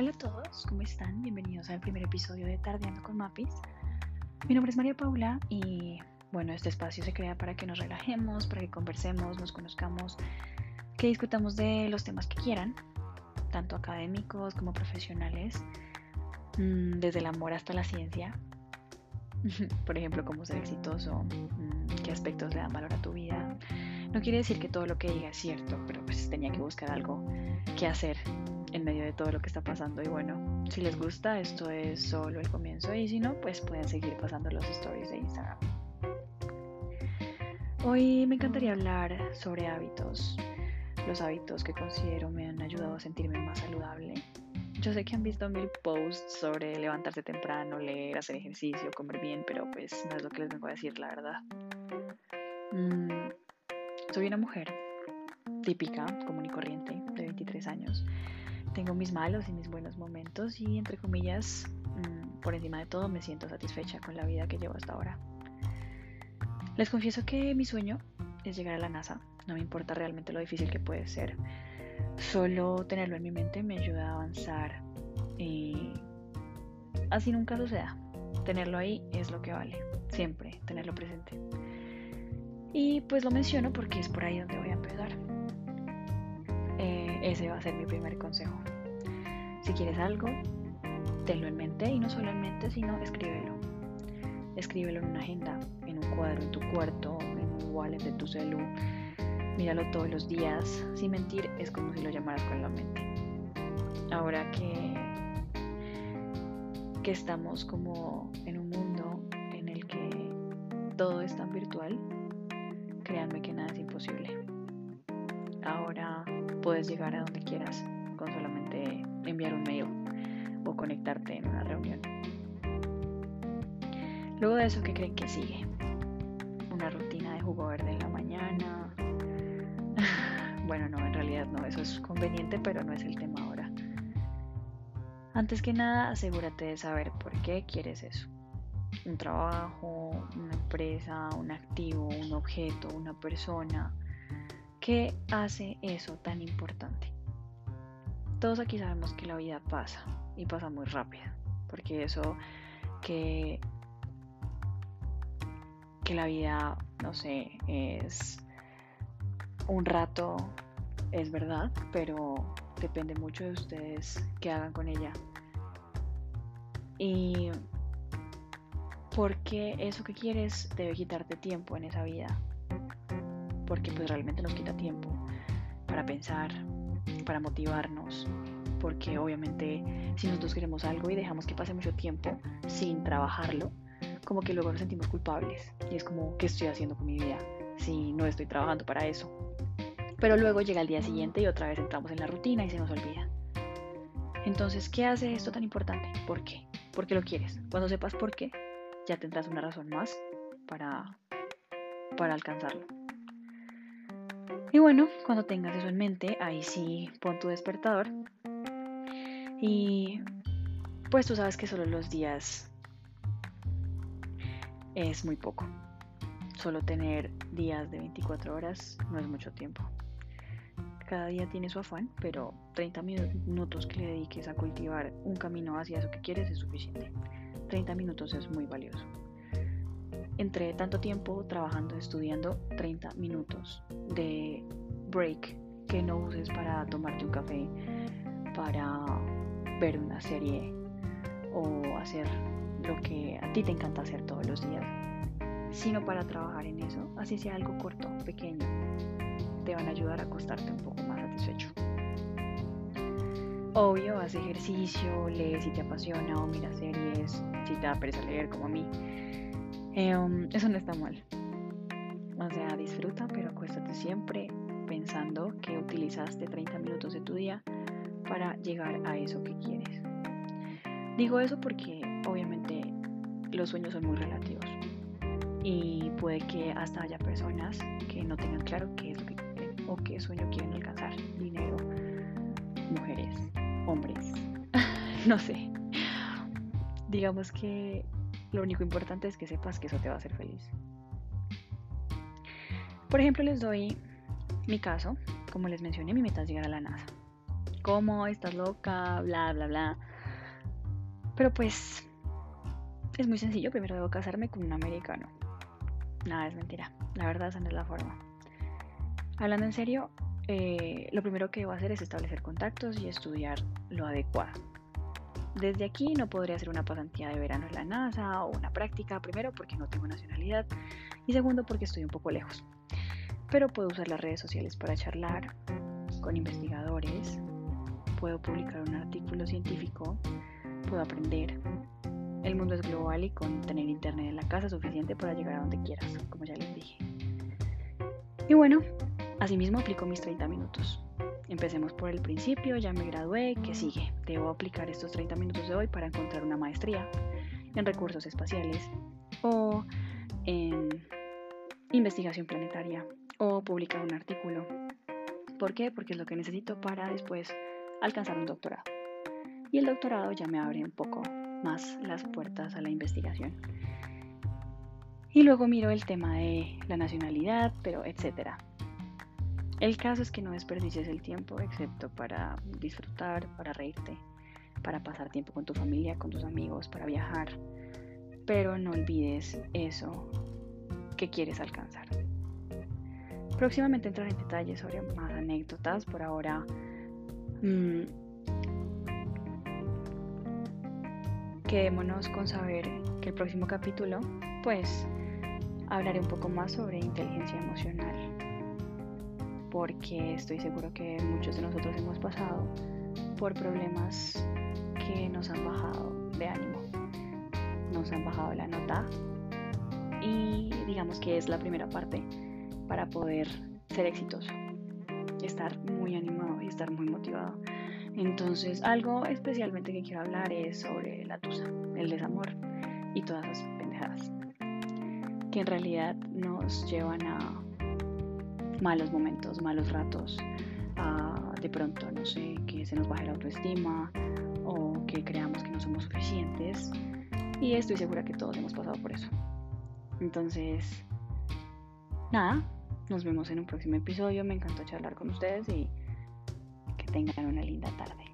Hola a todos, ¿cómo están? Bienvenidos al primer episodio de Tardeando con Mapis. Mi nombre es María Paula y bueno, este espacio se crea para que nos relajemos, para que conversemos, nos conozcamos, que discutamos de los temas que quieran, tanto académicos como profesionales, mm, desde el amor hasta la ciencia. Por ejemplo, cómo ser exitoso, mm, qué aspectos le dan valor a tu vida. No quiere decir que todo lo que diga es cierto, pero pues tenía que buscar algo que hacer en medio de todo lo que está pasando. Y bueno, si les gusta, esto es solo el comienzo. Y si no, pues pueden seguir pasando los stories de Instagram. Hoy me encantaría hablar sobre hábitos. Los hábitos que considero me han ayudado a sentirme más saludable. Yo sé que han visto mil posts sobre levantarse temprano, leer, hacer ejercicio, comer bien, pero pues no es lo que les vengo a decir, la verdad. Mm, soy una mujer típica, común y corriente, de 23 años, tengo mis malos y mis buenos momentos y entre comillas, mm, por encima de todo me siento satisfecha con la vida que llevo hasta ahora. Les confieso que mi sueño es llegar a la NASA. No me importa realmente lo difícil que puede ser. Solo tenerlo en mi mente me ayuda a avanzar y así nunca suceda. Tenerlo ahí es lo que vale. Siempre tenerlo presente. Y pues lo menciono porque es por ahí donde voy a empezar. Eh, ese va a ser mi primer consejo. Si quieres algo, tenlo en mente y no solo en mente, sino escríbelo. Escríbelo en una agenda, en un cuadro, en tu cuarto, en un wallet de tu celu. Míralo todos los días. Sin mentir, es como si lo llamaras con la mente. Ahora que, que estamos como en un mundo en el que todo es tan virtual, créanme que nada es imposible. Ahora puedes llegar a donde quieras con solamente enviar un mail o conectarte en una reunión. Luego de eso, ¿qué creen que sigue? Una rutina de jugo verde en la mañana. bueno, no, en realidad no, eso es conveniente, pero no es el tema ahora. Antes que nada, asegúrate de saber por qué quieres eso. Un trabajo, una empresa, un activo, un objeto, una persona, ¿Qué hace eso tan importante? Todos aquí sabemos que la vida pasa y pasa muy rápido, porque eso que, que la vida, no sé, es un rato, es verdad, pero depende mucho de ustedes qué hagan con ella. Y porque eso que quieres debe quitarte tiempo en esa vida porque pues realmente nos quita tiempo para pensar, para motivarnos, porque obviamente si nosotros queremos algo y dejamos que pase mucho tiempo sin trabajarlo, como que luego nos sentimos culpables y es como, ¿qué estoy haciendo con mi vida si no estoy trabajando para eso? Pero luego llega el día siguiente y otra vez entramos en la rutina y se nos olvida. Entonces, ¿qué hace esto tan importante? ¿Por qué? ¿Por qué lo quieres? Cuando sepas por qué, ya tendrás una razón más para, para alcanzarlo. Y bueno, cuando tengas eso en mente, ahí sí pon tu despertador. Y pues tú sabes que solo los días es muy poco. Solo tener días de 24 horas no es mucho tiempo. Cada día tiene su afán, pero 30 minutos que le dediques a cultivar un camino hacia eso que quieres es suficiente. 30 minutos es muy valioso entre tanto tiempo trabajando, estudiando, 30 minutos de break que no uses para tomarte un café, para ver una serie o hacer lo que a ti te encanta hacer todos los días, sino para trabajar en eso, así sea algo corto, pequeño, te van a ayudar a acostarte un poco más satisfecho. Obvio, haz ejercicio, lee si te apasiona o mira series, si te da pereza leer como a mí Em, eso no está mal. O sea, disfruta, pero acuéstate siempre pensando que utilizaste 30 minutos de tu día para llegar a eso que quieres. Digo eso porque obviamente los sueños son muy relativos y puede que hasta haya personas que no tengan claro qué es lo que o qué sueño quieren alcanzar. Dinero, mujeres, hombres, no sé. Digamos que lo único importante es que sepas que eso te va a hacer feliz. Por ejemplo, les doy mi caso. Como les mencioné, mi meta es llegar a la NASA. ¿cómo? ¿Estás loca? Bla, bla, bla. Pero pues es muy sencillo, primero debo casarme con un americano. Nada, es mentira. La verdad, esa no es la forma. Hablando en serio, eh, lo primero que debo hacer es establecer contactos y estudiar lo adecuado. Desde aquí no podría hacer una pasantía de verano en la NASA o una práctica, primero porque no tengo nacionalidad y segundo porque estoy un poco lejos. Pero puedo usar las redes sociales para charlar con investigadores, puedo publicar un artículo científico, puedo aprender. El mundo es global y con tener internet en la casa es suficiente para llegar a donde quieras, como ya les dije. Y bueno, asimismo aplico mis 30 minutos. Empecemos por el principio, ya me gradué, ¿qué sigue? Debo aplicar estos 30 minutos de hoy para encontrar una maestría en recursos espaciales o en investigación planetaria o publicar un artículo. ¿Por qué? Porque es lo que necesito para después alcanzar un doctorado. Y el doctorado ya me abre un poco más las puertas a la investigación. Y luego miro el tema de la nacionalidad, pero etcétera. El caso es que no desperdicies el tiempo excepto para disfrutar, para reírte, para pasar tiempo con tu familia, con tus amigos, para viajar. Pero no olvides eso que quieres alcanzar. Próximamente entraré en detalles sobre más anécdotas. Por ahora, mmm, quedémonos con saber que el próximo capítulo, pues, hablaré un poco más sobre inteligencia emocional porque estoy seguro que muchos de nosotros hemos pasado por problemas que nos han bajado de ánimo, nos han bajado la nota y digamos que es la primera parte para poder ser exitoso, estar muy animado y estar muy motivado. Entonces, algo especialmente que quiero hablar es sobre la tusa, el desamor y todas esas pendejadas que en realidad nos llevan a malos momentos, malos ratos, de pronto, no sé, que se nos baje la autoestima o que creamos que no somos suficientes. Y estoy segura que todos hemos pasado por eso. Entonces, nada, nos vemos en un próximo episodio. Me encantó charlar con ustedes y que tengan una linda tarde.